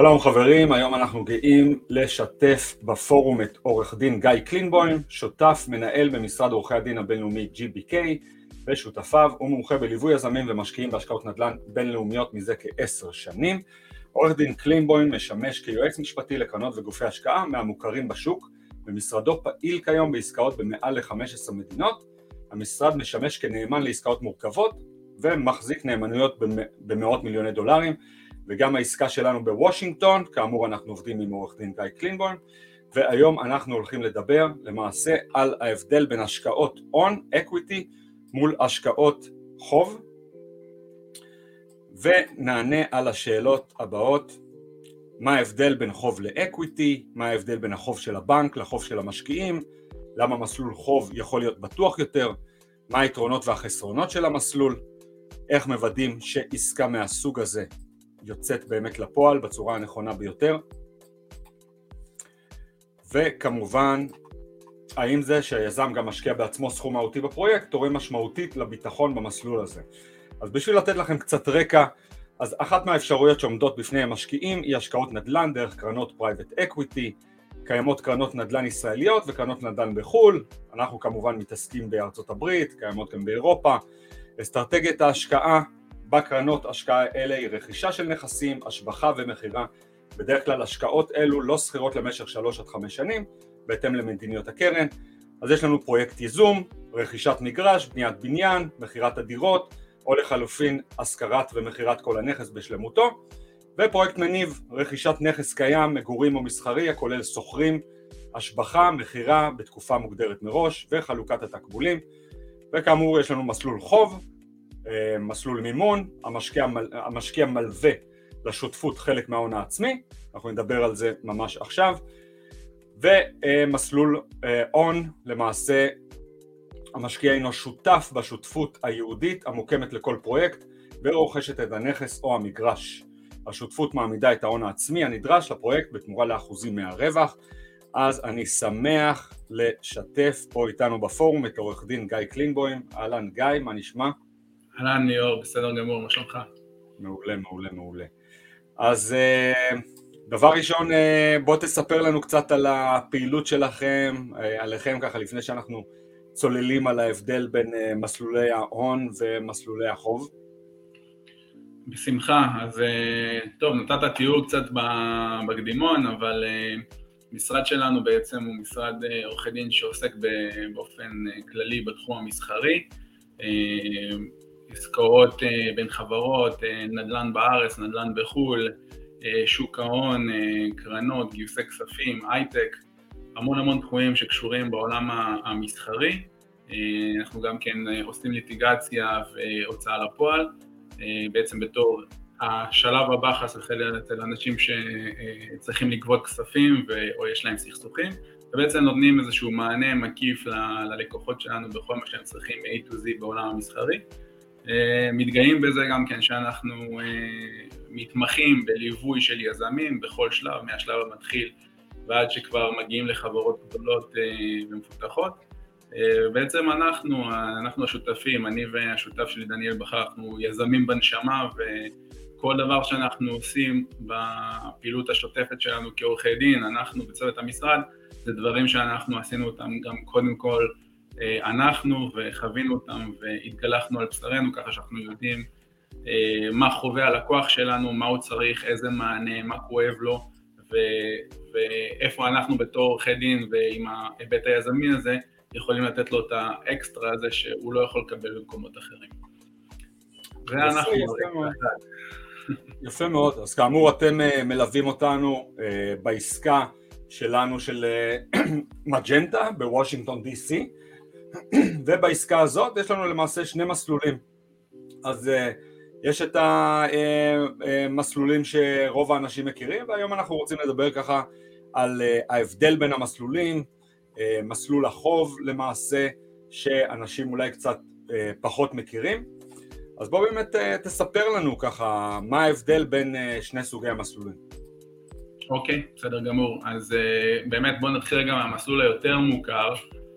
שלום חברים, היום אנחנו גאים לשתף בפורום את עורך דין גיא קלינבוים, שותף מנהל במשרד עורכי הדין הבינלאומי GBK ושותפיו, הוא מומחה בליווי יזמים ומשקיעים בהשקעות נדל"ן בינלאומיות מזה כעשר שנים. עורך דין קלינבוים משמש כיועץ משפטי לקרנות וגופי השקעה מהמוכרים בשוק, ומשרדו פעיל כיום בעסקאות במעל ל-15 מדינות. המשרד משמש כנאמן לעסקאות מורכבות ומחזיק נאמנויות במאות מיליוני דולרים. וגם העסקה שלנו בוושינגטון, כאמור אנחנו עובדים עם עורך דין גיא קלינבוים, והיום אנחנו הולכים לדבר למעשה על ההבדל בין השקעות הון, equity, מול השקעות חוב, ונענה על השאלות הבאות, מה ההבדל בין חוב לאקוויטי, מה ההבדל בין החוב של הבנק לחוב של המשקיעים, למה מסלול חוב יכול להיות בטוח יותר, מה היתרונות והחסרונות של המסלול, איך מוודאים שעסקה מהסוג הזה יוצאת באמת לפועל בצורה הנכונה ביותר. וכמובן האם זה שהיזם גם משקיע בעצמו סכום מהותי בפרויקט תורם משמעותית לביטחון במסלול הזה. אז בשביל לתת לכם קצת רקע אז אחת מהאפשרויות שעומדות בפני המשקיעים היא השקעות נדל"ן דרך קרנות private equity קיימות קרנות נדל"ן ישראליות וקרנות נדל"ן בחו"ל. אנחנו כמובן מתעסקים בארצות הברית, קיימות גם באירופה. אסטרטגיית ההשקעה בקרנות השקעה אלה היא רכישה של נכסים, השבחה ומכירה. בדרך כלל השקעות אלו לא שכירות למשך שלוש עד חמש שנים, בהתאם למדיניות הקרן. אז יש לנו פרויקט ייזום, רכישת מגרש, בניית בניין, מכירת הדירות, או לחלופין השכרת ומכירת כל הנכס בשלמותו. ופרויקט מניב, רכישת נכס קיים, מגורים או מסחרי, הכולל שוכרים, השבחה, מכירה בתקופה מוגדרת מראש וחלוקת התקבולים. וכאמור יש לנו מסלול חוב, מסלול מימון, המשקיע, המשקיע מלווה לשותפות חלק מההון העצמי, אנחנו נדבר על זה ממש עכשיו, ומסלול אה, הון, למעשה המשקיע הינו שותף בשותפות היהודית המוקמת לכל פרויקט ורוכשת את הנכס או המגרש. השותפות מעמידה את ההון העצמי הנדרש לפרויקט בתמורה לאחוזים מהרווח, אז אני שמח לשתף פה איתנו בפורום את עורך דין גיא קלינבוים, אהלן גיא, מה נשמע? אהלן ליאור, בסדר גמור, מה שלומך? מעולה, מעולה, מעולה. אז אה, דבר ראשון, אה, בוא תספר לנו קצת על הפעילות שלכם, אה, עליכם ככה, לפני שאנחנו צוללים על ההבדל בין מסלולי ההון ומסלולי החוב. בשמחה, אז טוב, נתת תיאור קצת בקדימון, אבל המשרד שלנו בעצם הוא משרד עורכי דין שעוסק באופן כללי בתחום המסחרי. עסקאות אה, בין חברות, אה, נדל"ן בארץ, נדל"ן בחו"ל, אה, שוק ההון, קרנות, גיוסי כספים, הייטק, המון המון תחומים שקשורים בעולם המסחרי. אנחנו גם כן עושים ליטיגציה והוצאה לפועל, בעצם בתור השלב הבא חס וחלילה אצל אנשים שצריכים לגבות כספים או יש להם סכסוכים, ובעצם נותנים איזשהו מענה מקיף ללקוחות שלנו בכל מה שהם צריכים מ-A to Z בעולם המסחרי. אה, מתגאים בזה גם כן שאנחנו אה, מתמחים בליווי של יזמים בכל שלב, מהשלב המתחיל ועד שכבר מגיעים לחברות גדולות אה, ומפותחות. בעצם אנחנו, אנחנו השותפים, אני והשותף שלי דניאל בכר, אנחנו יזמים בנשמה וכל דבר שאנחנו עושים בפעילות השוטפת שלנו כעורכי דין, אנחנו בצוות המשרד, זה דברים שאנחנו עשינו אותם גם קודם כל אנחנו וחווינו אותם והתגלחנו על בשרנו ככה שאנחנו יודעים אה, מה חווה הלקוח שלנו, מה הוא צריך, איזה מענה, מה כואב לו ו, ואיפה אנחנו בתור עורכי דין ועם ההיבט היזמי הזה יכולים לתת לו את האקסטרה הזה שהוא לא יכול לקבל במקומות אחרים. ואנחנו... יפה מאוד, אז כאמור אתם אה, מלווים אותנו בעסקה שלנו של מג'נטה בוושינגטון די.סי ובעסקה הזאת יש לנו למעשה שני מסלולים אז uh, יש את המסלולים שרוב האנשים מכירים והיום אנחנו רוצים לדבר ככה על ההבדל בין המסלולים, מסלול החוב למעשה שאנשים אולי קצת פחות מכירים אז בוא באמת תספר לנו ככה מה ההבדל בין שני סוגי המסלולים. אוקיי, okay, בסדר גמור. אז uh, באמת בוא נתחיל רגע מהמסלול היותר מוכר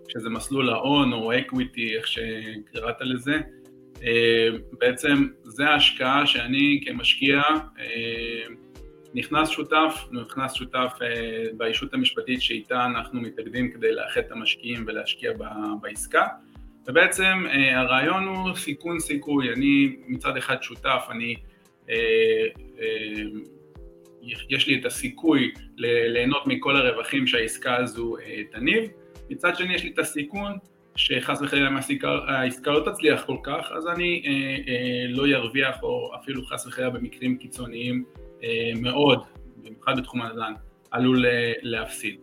שזה מסלול ההון או equity, איך שקראת לזה, אה, בעצם זה ההשקעה שאני כמשקיע אה, נכנס שותף, נכנס שותף אה, בישות המשפטית שאיתה אנחנו מתאגדים כדי לאחד את המשקיעים ולהשקיע בעסקה. ובעצם הרעיון הוא סיכון סיכוי, אני מצד אחד שותף, אני, יש לי את הסיכוי ליהנות מכל הרווחים שהעסקה הזו תניב, מצד שני יש לי את הסיכון שחס וחלילה העסקה לא תצליח כל כך, אז אני אה, אה, לא ירוויח, או אפילו חס וחלילה במקרים קיצוניים אה, מאוד, במיוחד בתחום הנדל"ן, עלול אה, להפסיד.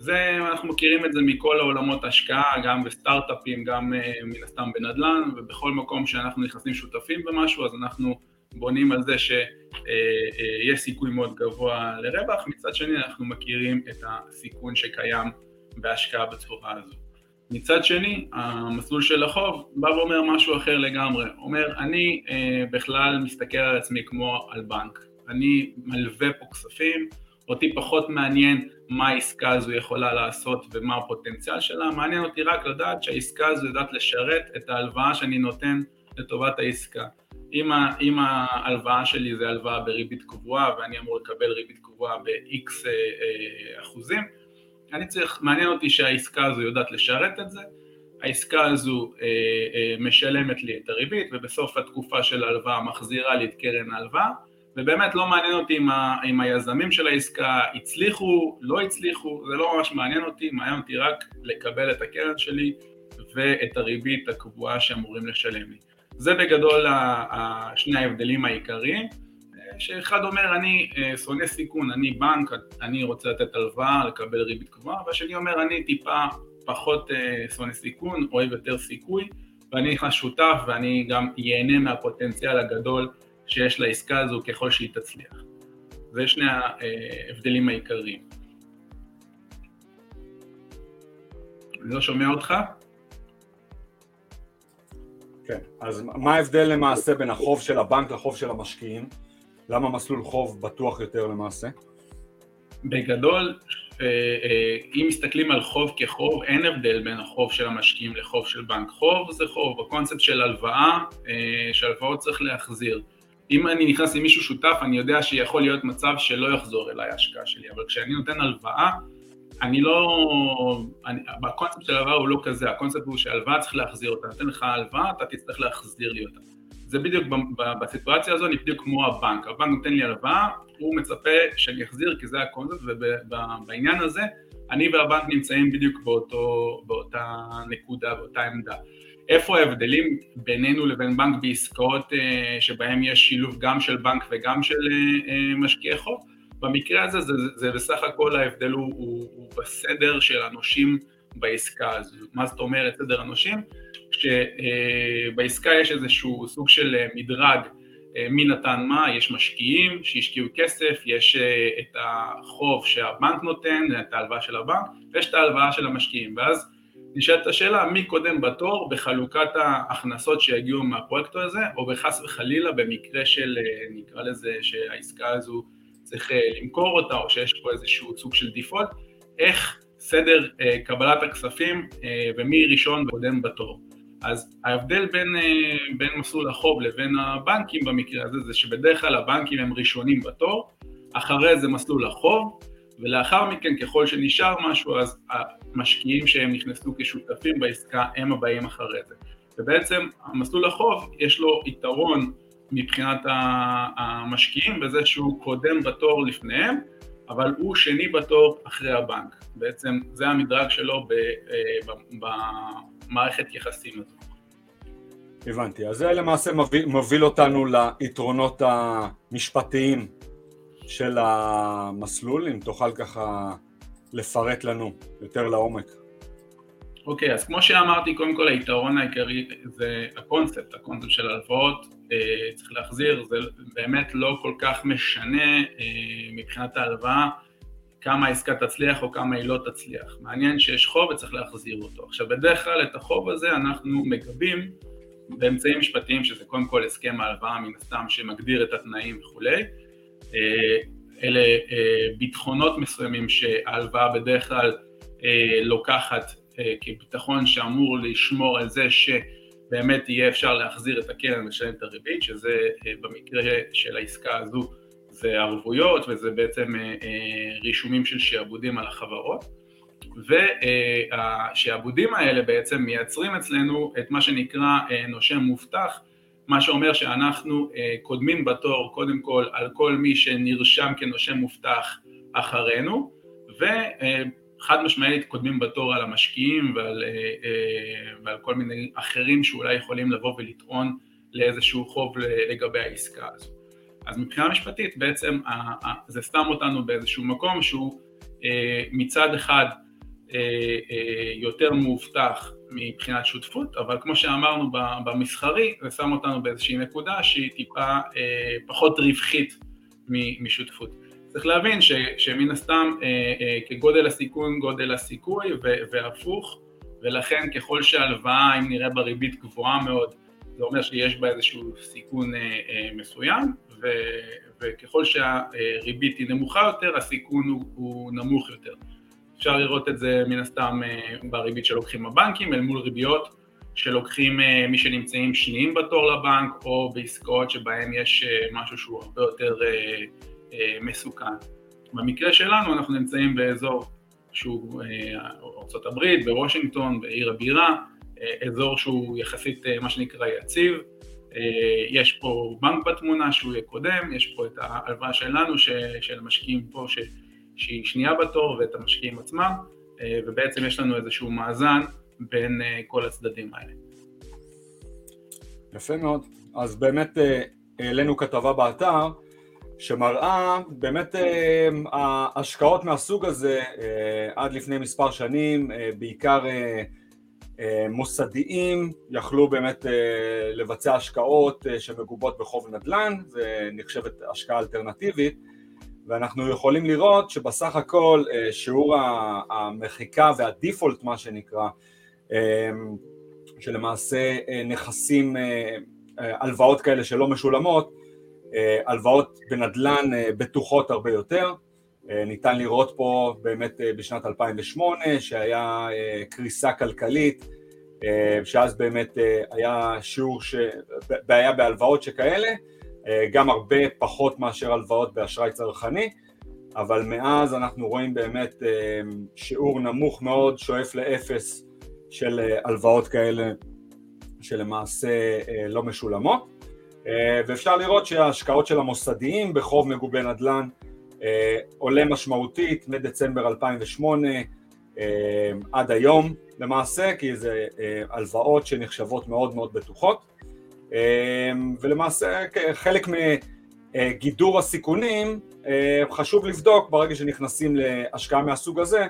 זה, אנחנו מכירים את זה מכל העולמות השקעה, גם בסטארט-אפים, גם אה, מן הסתם בנדל"ן, ובכל מקום שאנחנו נכנסים שותפים במשהו, אז אנחנו בונים על זה שיש אה, אה, סיכוי מאוד גבוה לרווח, מצד שני אנחנו מכירים את הסיכון שקיים בהשקעה בצורה הזו. מצד שני, המסלול של החוב בא ואומר משהו אחר לגמרי. אומר, אני אה, בכלל מסתכל על עצמי כמו על בנק. אני מלווה פה כספים, אותי פחות מעניין מה העסקה הזו יכולה לעשות ומה הפוטנציאל שלה, מעניין אותי רק לדעת שהעסקה הזו יודעת לשרת את ההלוואה שאני נותן לטובת העסקה. אם, אם ההלוואה שלי זה הלוואה בריבית קבועה ואני אמור לקבל ריבית קבועה ב-X אה, אה, אחוזים, אני צריך, מעניין אותי שהעסקה הזו יודעת לשרת את זה, העסקה הזו אה, אה, משלמת לי את הריבית ובסוף התקופה של ההלוואה מחזירה לי את קרן ההלוואה ובאמת לא מעניין אותי אם, ה, אם היזמים של העסקה הצליחו, לא הצליחו, זה לא ממש מעניין אותי, מעניין אותי רק לקבל את הקרן שלי ואת הריבית הקבועה שאמורים לשלם לי. זה בגדול שני ההבדלים העיקריים. שאחד אומר אני אה, שונא סיכון, אני בנק, אני רוצה לתת הלוואה, לקבל ריבית קבועה, והשני אומר אני טיפה פחות אה, שונא סיכון, אוהב יותר סיכוי, ואני נכנס שותף ואני גם ייהנה מהפוטנציאל הגדול שיש לעסקה הזו ככל שהיא תצליח. זה שני ההבדלים העיקריים. אני לא שומע אותך? כן, אז מה ההבדל למעשה בין החוב של הבנק לחוב של המשקיעים? למה מסלול חוב בטוח יותר למעשה? בגדול, אה, אה, אם מסתכלים על חוב כחוב, אין הבדל בין החוב של המשקיעים לחוב של בנק. חוב זה חוב, הקונספט של הלוואה, אה, שהלוואות צריך להחזיר. אם אני נכנס עם מישהו שותף, אני יודע שיכול להיות מצב שלא יחזור אליי ההשקעה שלי, אבל כשאני נותן הלוואה, אני לא... אני, הקונספט של הלוואה הוא לא כזה, הקונספט הוא שהלוואה צריך להחזיר אותה. נותן לך הלוואה, אתה תצטרך להחזיר לי אותה. זה בדיוק בסיטואציה הזו, אני בדיוק כמו הבנק, הבנק נותן לי הלוואה, הוא מצפה שאני אחזיר כי זה הקונספט ובעניין הזה אני והבנק נמצאים בדיוק באותו, באותה נקודה, באותה עמדה. איפה ההבדלים בינינו לבין בנק בעסקאות אה, שבהם יש שילוב גם של בנק וגם של אה, אה, משקיעי חוב? במקרה הזה זה, זה, זה בסך הכל ההבדל הוא, הוא, הוא בסדר של הנושים בעסקה הזו. מה זאת אומרת סדר הנושים? שבעסקה יש איזשהו סוג של אה, מדרג אה, מי נתן מה, יש משקיעים שהשקיעו כסף, יש אה, את החוב שהבנק נותן, את ההלוואה של הבנק, ויש את ההלוואה של המשקיעים, ואז נשאלת השאלה מי קודם בתור בחלוקת ההכנסות שיגיעו מהפרויקט הזה, או בחס וחלילה במקרה של, נקרא לזה, שהעסקה הזו צריך למכור אותה, או שיש פה איזשהו סוג של דיפולט, איך סדר קבלת הכספים ומי ראשון קודם בתור. אז ההבדל בין, אה, בין מסלול החוב לבין הבנקים במקרה הזה זה שבדרך כלל הבנקים הם ראשונים בתור, אחרי זה מסלול החוב, ולאחר מכן ככל שנשאר משהו אז המשקיעים שהם נכנסו כשותפים בעסקה הם הבאים אחרי זה. ובעצם המסלול החוב יש לו יתרון מבחינת המשקיעים בזה שהוא קודם בתור לפניהם, אבל הוא שני בתור אחרי הבנק. בעצם זה המדרג שלו אה, במערכת יחסים הזו. הבנתי, אז זה למעשה מוביל, מוביל אותנו ליתרונות המשפטיים של המסלול, אם תוכל ככה לפרט לנו יותר לעומק. אוקיי, okay, אז כמו שאמרתי, קודם כל היתרון העיקרי זה הקונספט, הקונספט של הלוואות, אה, צריך להחזיר, זה באמת לא כל כך משנה אה, מבחינת ההלוואה כמה העסקה תצליח או כמה היא לא תצליח. מעניין שיש חוב וצריך להחזיר אותו. עכשיו בדרך כלל את החוב הזה אנחנו מגבים באמצעים משפטיים שזה קודם כל הסכם ההלוואה מן הסתם שמגדיר את התנאים וכולי. אה, אלה אה, ביטחונות מסוימים שההלוואה בדרך כלל אה, לוקחת כביטחון שאמור לשמור על זה שבאמת יהיה אפשר להחזיר את הקרן ולשלם את הריבית, שזה במקרה של העסקה הזו זה ערבויות וזה בעצם רישומים של שעבודים על החברות. והשעבודים האלה בעצם מייצרים אצלנו את מה שנקרא נושם מובטח מה שאומר שאנחנו קודמים בתור קודם כל על כל מי שנרשם כנושם מובטח אחרינו וחד משמעית קודמים בתור על המשקיעים ועל, ועל כל מיני אחרים שאולי יכולים לבוא ולטעון לאיזשהו חוב לגבי העסקה הזו. אז מבחינה משפטית בעצם זה שם אותנו באיזשהו מקום שהוא מצד אחד יותר מאובטח מבחינת שותפות, אבל כמו שאמרנו במסחרי זה שם אותנו באיזושהי נקודה שהיא טיפה פחות רווחית משותפות. צריך להבין ש, שמן הסתם כגודל הסיכון גודל הסיכוי והפוך ולכן ככל שהלוואה אם נראה בריבית גבוהה מאוד זה אומר שיש בה איזשהו סיכון מסוים ו, וככל שהריבית היא נמוכה יותר הסיכון הוא, הוא נמוך יותר. אפשר לראות את זה מן הסתם בריבית שלוקחים הבנקים אל מול ריביות שלוקחים מי שנמצאים שניים בתור לבנק או בעסקאות שבהן יש משהו שהוא הרבה יותר מסוכן. במקרה שלנו אנחנו נמצאים באזור שהוא ארה"ב, בוושינגטון, בעיר הבירה, אזור שהוא יחסית מה שנקרא יציב, יש פה בנק בתמונה שהוא יהיה קודם, יש פה את ההלוואה שלנו של משקיעים פה ש... שהיא שנייה בתור ואת המשקיעים עצמם ובעצם יש לנו איזשהו מאזן בין כל הצדדים האלה. יפה מאוד, אז באמת העלינו כתבה באתר שמראה באמת ההשקעות מהסוג הזה עד לפני מספר שנים בעיקר מוסדיים יכלו באמת לבצע השקעות שמגובות בחוב נדל"ן, זה נחשבת השקעה אלטרנטיבית ואנחנו יכולים לראות שבסך הכל שיעור המחיקה והדיפולט מה שנקרא שלמעשה נכסים, הלוואות כאלה שלא משולמות, הלוואות בנדל"ן בטוחות הרבה יותר, ניתן לראות פה באמת בשנת 2008 שהיה קריסה כלכלית, שאז באמת היה שיעור, ש... בעיה בהלוואות שכאלה, גם הרבה פחות מאשר הלוואות באשראי צרכני, אבל מאז אנחנו רואים באמת שיעור נמוך מאוד, שואף לאפס של הלוואות כאלה שלמעשה לא משולמות, ואפשר לראות שההשקעות של המוסדיים בחוב מגובה נדל"ן עולה משמעותית מדצמבר 2008 עד היום. למעשה, כי זה הלוואות שנחשבות מאוד מאוד בטוחות. ולמעשה חלק מגידור הסיכונים חשוב לבדוק ברגע שנכנסים להשקעה מהסוג הזה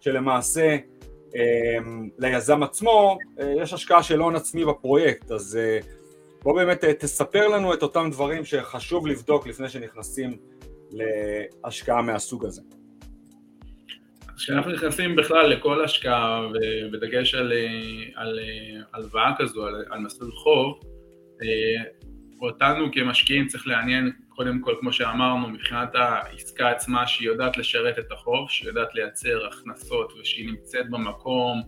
שלמעשה ליזם עצמו יש השקעה של הון עצמי בפרויקט. אז בוא באמת תספר לנו את אותם דברים שחשוב לבדוק לפני שנכנסים להשקעה מהסוג הזה. כשאנחנו נכנסים בכלל לכל השקעה בדגש על הלוואה כזו, על, על מסלול חוב, אותנו כמשקיעים צריך לעניין קודם כל כמו שאמרנו מבחינת העסקה עצמה שהיא יודעת לשרת את החוב, שהיא יודעת לייצר הכנסות ושהיא נמצאת במקום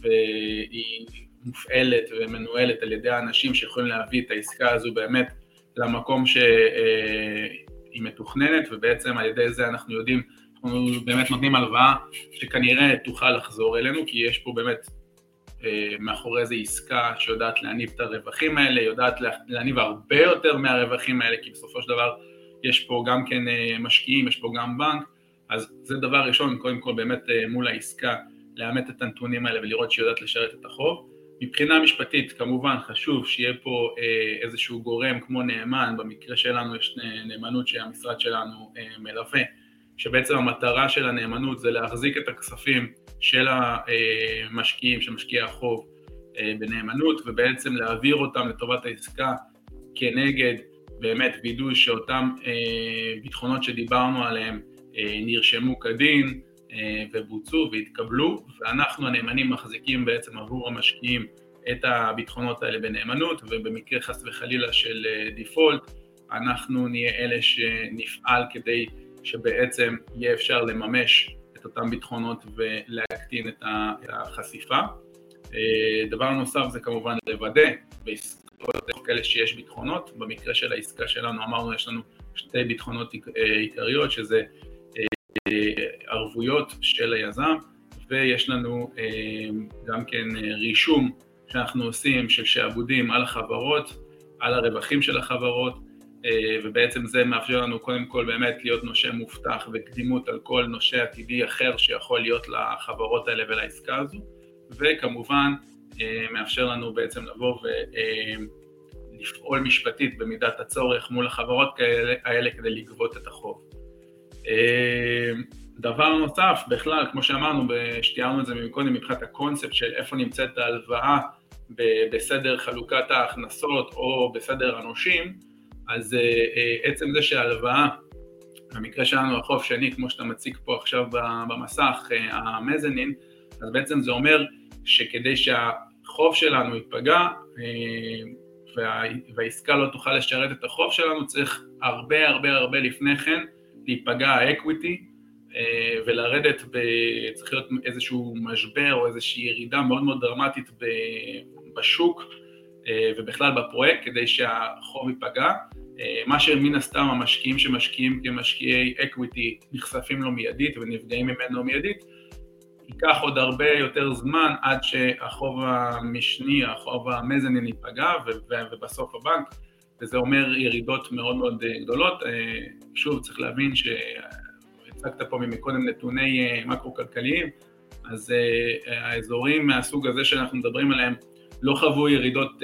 והיא מופעלת ומנוהלת על ידי האנשים שיכולים להביא את העסקה הזו באמת למקום שהיא מתוכננת ובעצם על ידי זה אנחנו יודעים, אנחנו באמת נותנים הלוואה שכנראה תוכל לחזור אלינו כי יש פה באמת מאחורי איזו עסקה שיודעת להניב את הרווחים האלה, יודעת להניב הרבה יותר מהרווחים האלה כי בסופו של דבר יש פה גם כן משקיעים, יש פה גם בנק. אז זה דבר ראשון, קודם כל באמת מול העסקה לאמת את הנתונים האלה ולראות שהיא יודעת לשרת את החוב מבחינה משפטית כמובן חשוב שיהיה פה איזשהו גורם כמו נאמן, במקרה שלנו יש נאמנות שהמשרד שלנו מלווה, שבעצם המטרה של הנאמנות זה להחזיק את הכספים של המשקיעים, של משקיעי החוב בנאמנות ובעצם להעביר אותם לטובת העסקה כנגד באמת וידוי שאותם ביטחונות שדיברנו עליהם נרשמו כדין ובוצעו והתקבלו ואנחנו הנאמנים מחזיקים בעצם עבור המשקיעים את הביטחונות האלה בנאמנות ובמקרה חס וחלילה של דיפולט אנחנו נהיה אלה שנפעל כדי שבעצם יהיה אפשר לממש את אותם ביטחונות ולהקטין את החשיפה. דבר נוסף זה כמובן לוודא בעסקאות כאלה שיש ביטחונות, במקרה של העסקה שלנו אמרנו יש לנו שתי ביטחונות עיקריות, שזה ערבויות של היזם, ויש לנו גם כן רישום שאנחנו עושים של שעבודים על החברות, על הרווחים של החברות, ובעצם זה מאפשר לנו קודם כל באמת להיות נושה מובטח וקדימות על כל נושה עתידי אחר שיכול להיות לחברות האלה ולעסקה הזו, וכמובן מאפשר לנו בעצם לבוא ולפעול משפטית במידת הצורך מול החברות האלה כדי לגבות את החוב. דבר נוסף, בכלל, כמו שאמרנו, שתיארנו את זה מקודם מבחינת הקונספט של איפה נמצאת ההלוואה בסדר חלוקת ההכנסות או בסדר הנושים, אז עצם זה שההלוואה, במקרה שלנו החוב שני, כמו שאתה מציג פה עכשיו במסך, המזנין, אז בעצם זה אומר שכדי שהחוב שלנו ייפגע והעסקה לא תוכל לשרת את החוב שלנו, צריך הרבה הרבה הרבה לפני כן להיפגע האקוויטי ולרדת, ב... צריך להיות איזשהו משבר או איזושהי ירידה מאוד מאוד דרמטית בשוק ובכלל בפרויקט כדי שהחוב ייפגע, מה שמן הסתם המשקיעים שמשקיעים כמשקיעי equity נחשפים לו מיידית ונפגעים ממנו מיידית, ייקח עוד הרבה יותר זמן עד שהחוב המשני, החוב המזנין ייפגע ובסוף הבנק, וזה אומר ירידות מאוד מאוד גדולות. שוב, צריך להבין שהצגת פה מקודם נתוני מקרו-כלכליים, אז האזורים מהסוג הזה שאנחנו מדברים עליהם לא חוו ירידות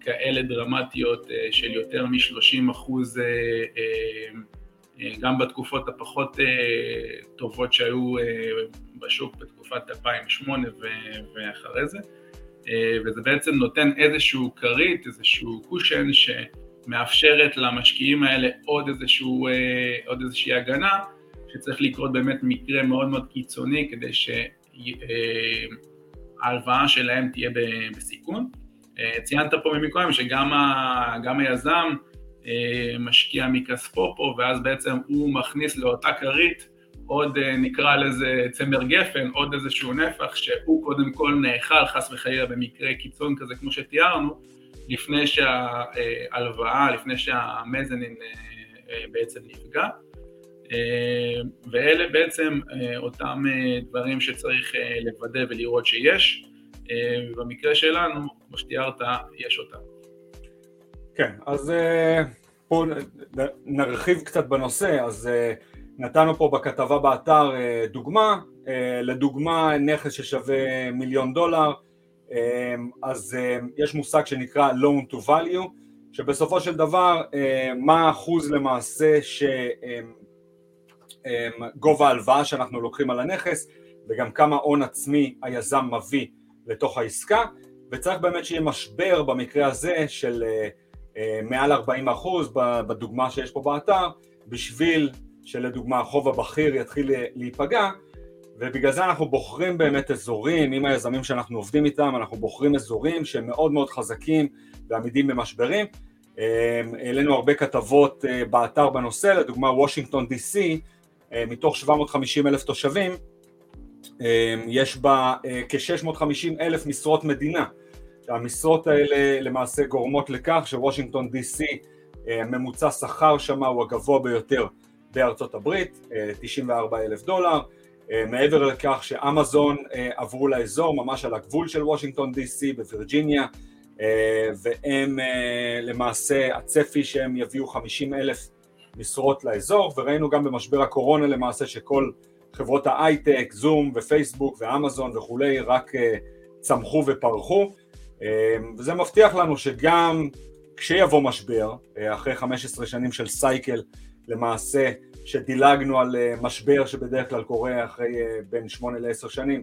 כאלה דרמטיות של יותר מ-30 אחוז גם בתקופות הפחות טובות שהיו בשוק בתקופת 2008 ואחרי זה, וזה בעצם נותן איזשהו כרית, איזשהו קושן שמאפשרת למשקיעים האלה עוד, איזשהו, עוד איזושהי הגנה, שצריך לקרות באמת מקרה מאוד מאוד קיצוני כדי שההלוואה שלהם תהיה בסיכון. ציינת פה ממקודם שגם היזם משקיע מכספו פה, ואז בעצם הוא מכניס לאותה כרית עוד נקרא לזה צמר גפן, עוד איזשהו נפח שהוא קודם כל נאכל חס וחלילה במקרה קיצון כזה כמו שתיארנו, לפני שההלוואה, לפני שהמזנין בעצם נפגע. ואלה בעצם אותם דברים שצריך לוודא ולראות שיש, ובמקרה שלנו, כמו שתיארת, יש אותם. כן, אז פה נרחיב קצת בנושא, אז נתנו פה בכתבה באתר דוגמה, לדוגמה נכס ששווה מיליון דולר, אז יש מושג שנקרא loan to value, שבסופו של דבר מה האחוז למעשה שגובה ההלוואה שאנחנו לוקחים על הנכס וגם כמה הון עצמי היזם מביא לתוך העסקה. וצריך באמת שיהיה משבר במקרה הזה של מעל 40 אחוז בדוגמה שיש פה באתר בשביל שלדוגמה החוב הבכיר יתחיל להיפגע ובגלל זה אנחנו בוחרים באמת אזורים, עם היזמים שאנחנו עובדים איתם, אנחנו בוחרים אזורים שהם מאוד מאוד חזקים ועמידים במשברים. העלינו הרבה כתבות באתר בנושא, לדוגמה וושינגטון די.סי, מתוך 750 אלף תושבים, יש בה כ-650 אלף משרות מדינה. המשרות האלה למעשה גורמות לכך שוושינגטון די.סי, ממוצע שכר שמה הוא הגבוה ביותר בארצות הברית, 94 אלף דולר, מעבר לכך שאמזון עברו לאזור ממש על הגבול של וושינגטון די.סי בווירג'יניה והם למעשה הצפי שהם יביאו 50 אלף משרות לאזור וראינו גם במשבר הקורונה למעשה שכל חברות ההייטק, זום ופייסבוק ואמזון וכולי רק צמחו ופרחו. וזה מבטיח לנו שגם כשיבוא משבר אחרי 15 שנים של סייקל למעשה שדילגנו על משבר שבדרך כלל קורה אחרי בין 8 ל-10 שנים,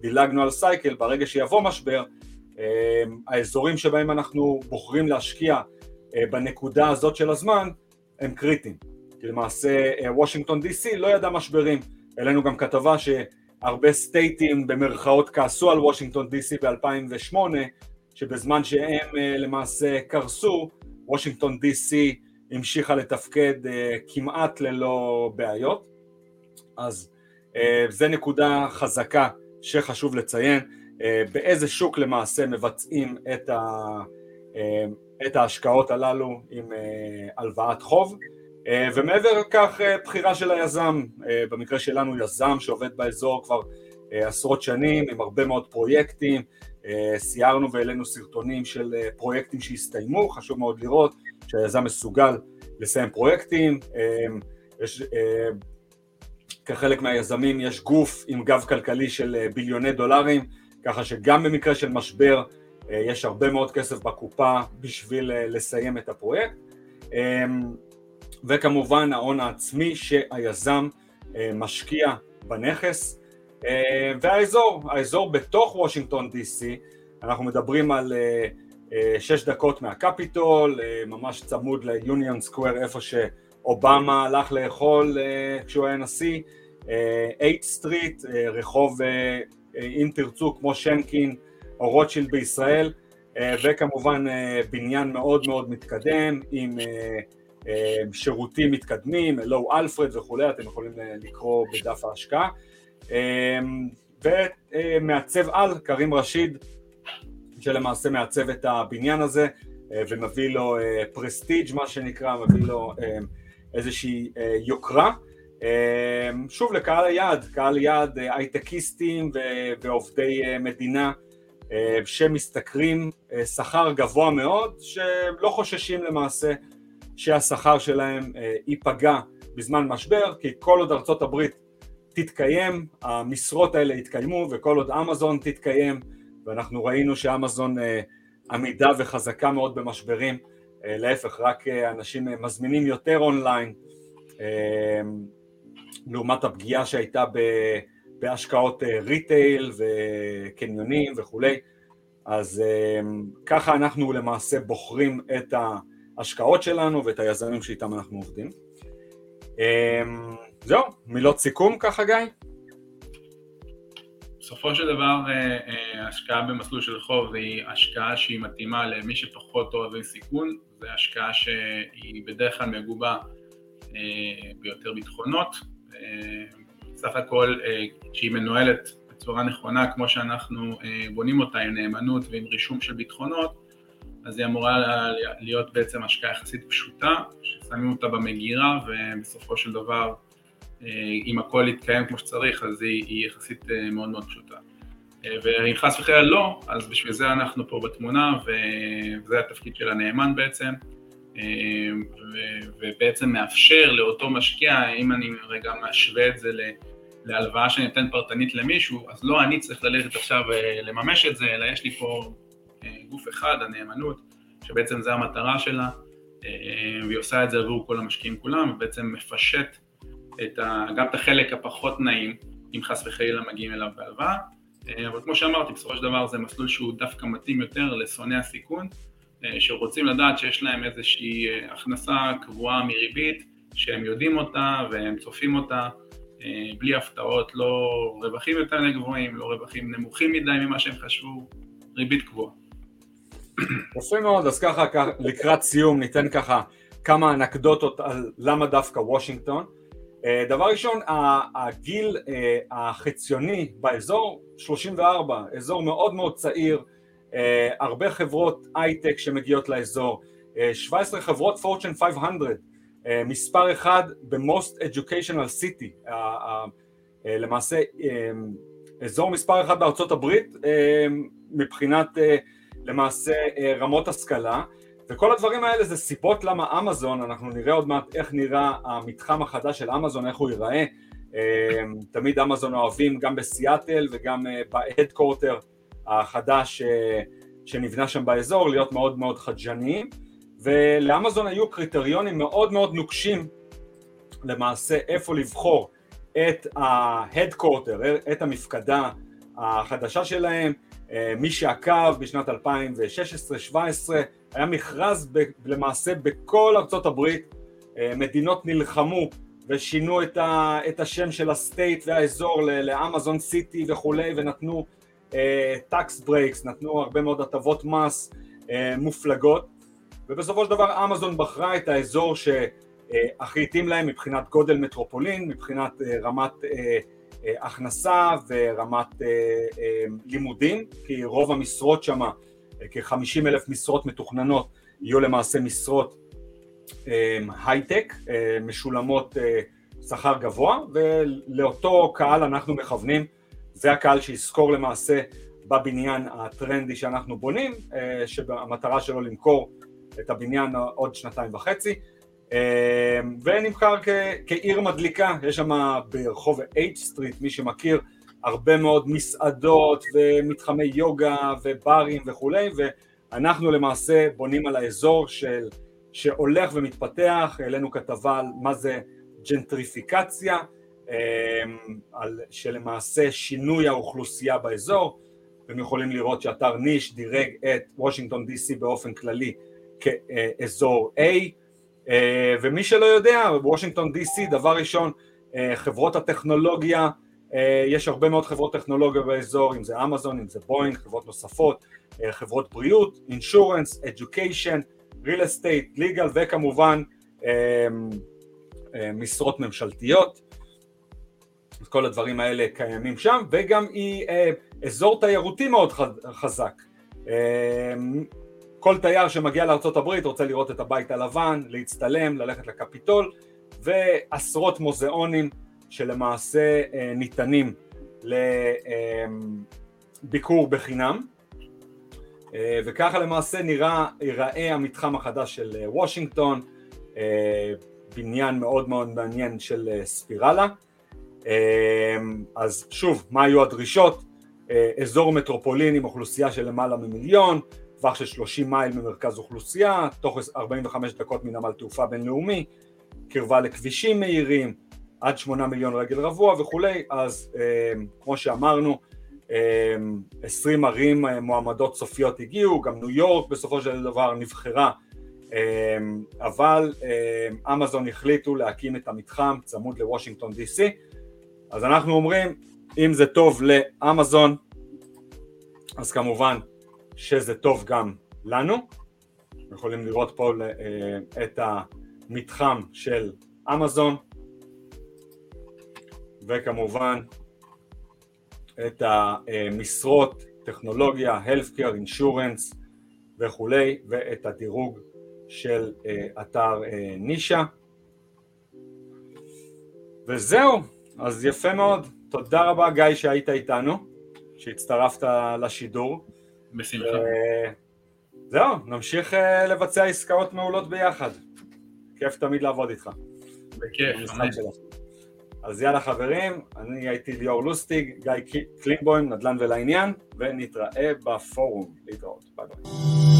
דילגנו על סייקל, ברגע שיבוא משבר, האזורים שבהם אנחנו בוחרים להשקיע בנקודה הזאת של הזמן הם קריטיים. כי למעשה וושינגטון די.סי לא ידע משברים, העלינו גם כתבה שהרבה סטייטים במרכאות כעסו על וושינגטון די.סי ב-2008, שבזמן שהם למעשה קרסו, וושינגטון די.סי המשיכה לתפקד כמעט ללא בעיות, אז זה נקודה חזקה שחשוב לציין, באיזה שוק למעשה מבצעים את, ה, את ההשקעות הללו עם הלוואת חוב. ומעבר לכך בחירה של היזם, במקרה שלנו יזם שעובד באזור כבר עשרות שנים עם הרבה מאוד פרויקטים, סיירנו והעלינו סרטונים של פרויקטים שהסתיימו, חשוב מאוד לראות שהיזם מסוגל לסיים פרויקטים, יש, כחלק מהיזמים יש גוף עם גב כלכלי של ביליוני דולרים, ככה שגם במקרה של משבר יש הרבה מאוד כסף בקופה בשביל לסיים את הפרויקט, וכמובן ההון העצמי שהיזם משקיע בנכס, והאזור, האזור בתוך וושינגטון D.C., אנחנו מדברים על שש דקות מהקפיטול, ממש צמוד ל Union Square איפה שאובמה הלך לאכול כשהוא היה נשיא, H Street, רחוב אם תרצו כמו שנקין או רוטשילד בישראל, וכמובן בניין מאוד מאוד מתקדם עם שירותים מתקדמים, לואו אלפרד וכולי, אתם יכולים לקרוא בדף ההשקעה, ומעצב על, קרים רשיד, שלמעשה מעצב את הבניין הזה ומביא לו פרסטיג' מה שנקרא, מביא לו איזושהי יוקרה. שוב לקהל היעד, קהל יעד הייטקיסטים ועובדי מדינה שמשתכרים שכר גבוה מאוד, שלא חוששים למעשה שהשכר שלהם ייפגע בזמן משבר, כי כל עוד ארצות הברית תתקיים, המשרות האלה יתקיימו, וכל עוד אמזון תתקיים, ואנחנו ראינו שאמזון עמידה וחזקה מאוד במשברים, להפך, רק אנשים מזמינים יותר אונליין, לעומת הפגיעה שהייתה בהשקעות retail וקניונים וכולי, אז ככה אנחנו למעשה בוחרים את ההשקעות שלנו ואת היזמים שאיתם אנחנו עובדים. זהו, מילות סיכום ככה גיא? בסופו של דבר השקעה במסלול של חוב היא השקעה שהיא מתאימה למי שפחות אוהבי סיכון, זו השקעה שהיא בדרך כלל מגובה ביותר ביטחונות, סך הכל כשהיא מנוהלת בצורה נכונה כמו שאנחנו בונים אותה עם נאמנות ועם רישום של ביטחונות אז היא אמורה להיות בעצם השקעה יחסית פשוטה ששמים אותה במגירה ובסופו של דבר אם הכל יתקיים כמו שצריך אז היא, היא יחסית מאוד מאוד פשוטה. ואם חס וחלילה לא אז בשביל זה אנחנו פה בתמונה וזה התפקיד של הנאמן בעצם. ובעצם מאפשר לאותו משקיע, אם אני רגע משווה את זה להלוואה שאני נותן פרטנית למישהו, אז לא אני צריך ללכת עכשיו לממש את זה, אלא יש לי פה גוף אחד, הנאמנות, שבעצם זה המטרה שלה, והיא עושה את זה עבור כל המשקיעים כולם, ובעצם מפשט את ה, גם את החלק הפחות נעים, אם חס וחלילה מגיעים אליו בהלוואה, אבל כמו שאמרתי, בסופו של דבר זה מסלול שהוא דווקא מתאים יותר לשונאי הסיכון, שרוצים לדעת שיש להם איזושהי הכנסה קבועה מריבית, שהם יודעים אותה והם צופים אותה, בלי הפתעות, לא רווחים יותר גבוהים, לא רווחים נמוכים מדי ממה שהם חשבו, ריבית קבועה. יפה מאוד, אז ככה לקראת סיום ניתן ככה כמה אנקדוטות על למה דווקא וושינגטון. דבר ראשון, הגיל החציוני באזור 34, אזור מאוד מאוד צעיר, הרבה חברות הייטק שמגיעות לאזור, 17 חברות פורצ'ן 500, מספר אחד ב-most educational city, למעשה אזור מספר אחד בארצות הברית מבחינת למעשה רמות השכלה וכל הדברים האלה זה סיבות למה אמזון, אנחנו נראה עוד מעט איך נראה המתחם החדש של אמזון, איך הוא ייראה, תמיד אמזון אוהבים גם בסיאטל וגם בהדקורטר החדש שנבנה שם באזור להיות מאוד מאוד חדשניים. ולאמזון היו קריטריונים מאוד מאוד נוקשים למעשה איפה לבחור את ההדקורטר, את המפקדה החדשה שלהם מי שעקב בשנת 2016-2017 היה מכרז ב, למעשה בכל ארצות הברית מדינות נלחמו ושינו את, ה, את השם של הסטייט והאזור לאמזון סיטי וכולי ונתנו tax uh, breaks, נתנו הרבה מאוד הטבות מס uh, מופלגות. ובסופו של דבר אמזון בחרה את האזור שהכי התאים להם מבחינת גודל מטרופולין, מבחינת uh, רמת uh, uh, הכנסה ורמת uh, uh, לימודים כי רוב המשרות uh, כ-50 אלף משרות מתוכננות יהיו למעשה משרות הייטק, משולמות שכר גבוה, ולאותו קהל אנחנו מכוונים, זה הקהל שיזכור למעשה בבניין הטרנדי שאנחנו בונים, שהמטרה שלו למכור את הבניין עוד שנתיים וחצי, ונמכר כעיר מדליקה, יש שם ברחוב H סטריט, מי שמכיר, הרבה מאוד מסעדות ומתחמי יוגה וברים וכולי, ואנחנו למעשה בונים על האזור של, שהולך ומתפתח, העלינו כתבה על מה זה ג'נטריפיקציה, על שלמעשה שינוי האוכלוסייה באזור, אתם יכולים לראות שאתר Niche דירג את וושינגטון DC באופן כללי כאזור A, ומי שלא יודע, וושינגטון DC, דבר ראשון, חברות הטכנולוגיה, יש הרבה מאוד חברות טכנולוגיה באזור, אם זה אמזון, אם זה בוינג, חברות נוספות, חברות בריאות, insurance, education, ריל אסטייט, ליגל וכמובן משרות ממשלתיות, כל הדברים האלה קיימים שם, וגם היא אזור תיירותי מאוד חזק. כל תייר שמגיע לארה"ב רוצה לראות את הבית הלבן, להצטלם, ללכת לקפיטול, ועשרות מוזיאונים שלמעשה ניתנים לביקור בחינם, וככה למעשה נראה, ייראה המתחם החדש של וושינגטון, בניין מאוד מאוד מעניין של ספירלה. אז שוב, מה היו הדרישות? אזור מטרופולין עם אוכלוסייה של למעלה ממיליון, טווח של 30 מייל ממרכז אוכלוסייה, תוך 45 דקות מנמל תעופה בינלאומי, קרבה לכבישים מהירים, עד 8 מיליון רגל רבוע וכולי, אז כמו שאמרנו, 20 ערים מועמדות סופיות הגיעו, גם ניו יורק בסופו של דבר נבחרה, אבל אמזון החליטו להקים את המתחם צמוד לוושינגטון DC, אז אנחנו אומרים, אם זה טוב לאמזון, אז כמובן שזה טוב גם לנו, יכולים לראות פה את המתחם של אמזון וכמובן את המשרות, טכנולוגיה, healthcare, insurance וכולי ואת הדירוג של אתר נישה וזהו, אז יפה מאוד, תודה רבה גיא שהיית איתנו, שהצטרפת לשידור בשמחה. זהו, נמשיך אה, לבצע עסקאות מעולות ביחד. כיף תמיד לעבוד איתך. בכיף, אז יאללה חברים, אני הייתי ליאור לוסטיג, גיא קלינבוים, נדל"ן ולעניין, ונתראה בפורום. להתראות, ביי ביי.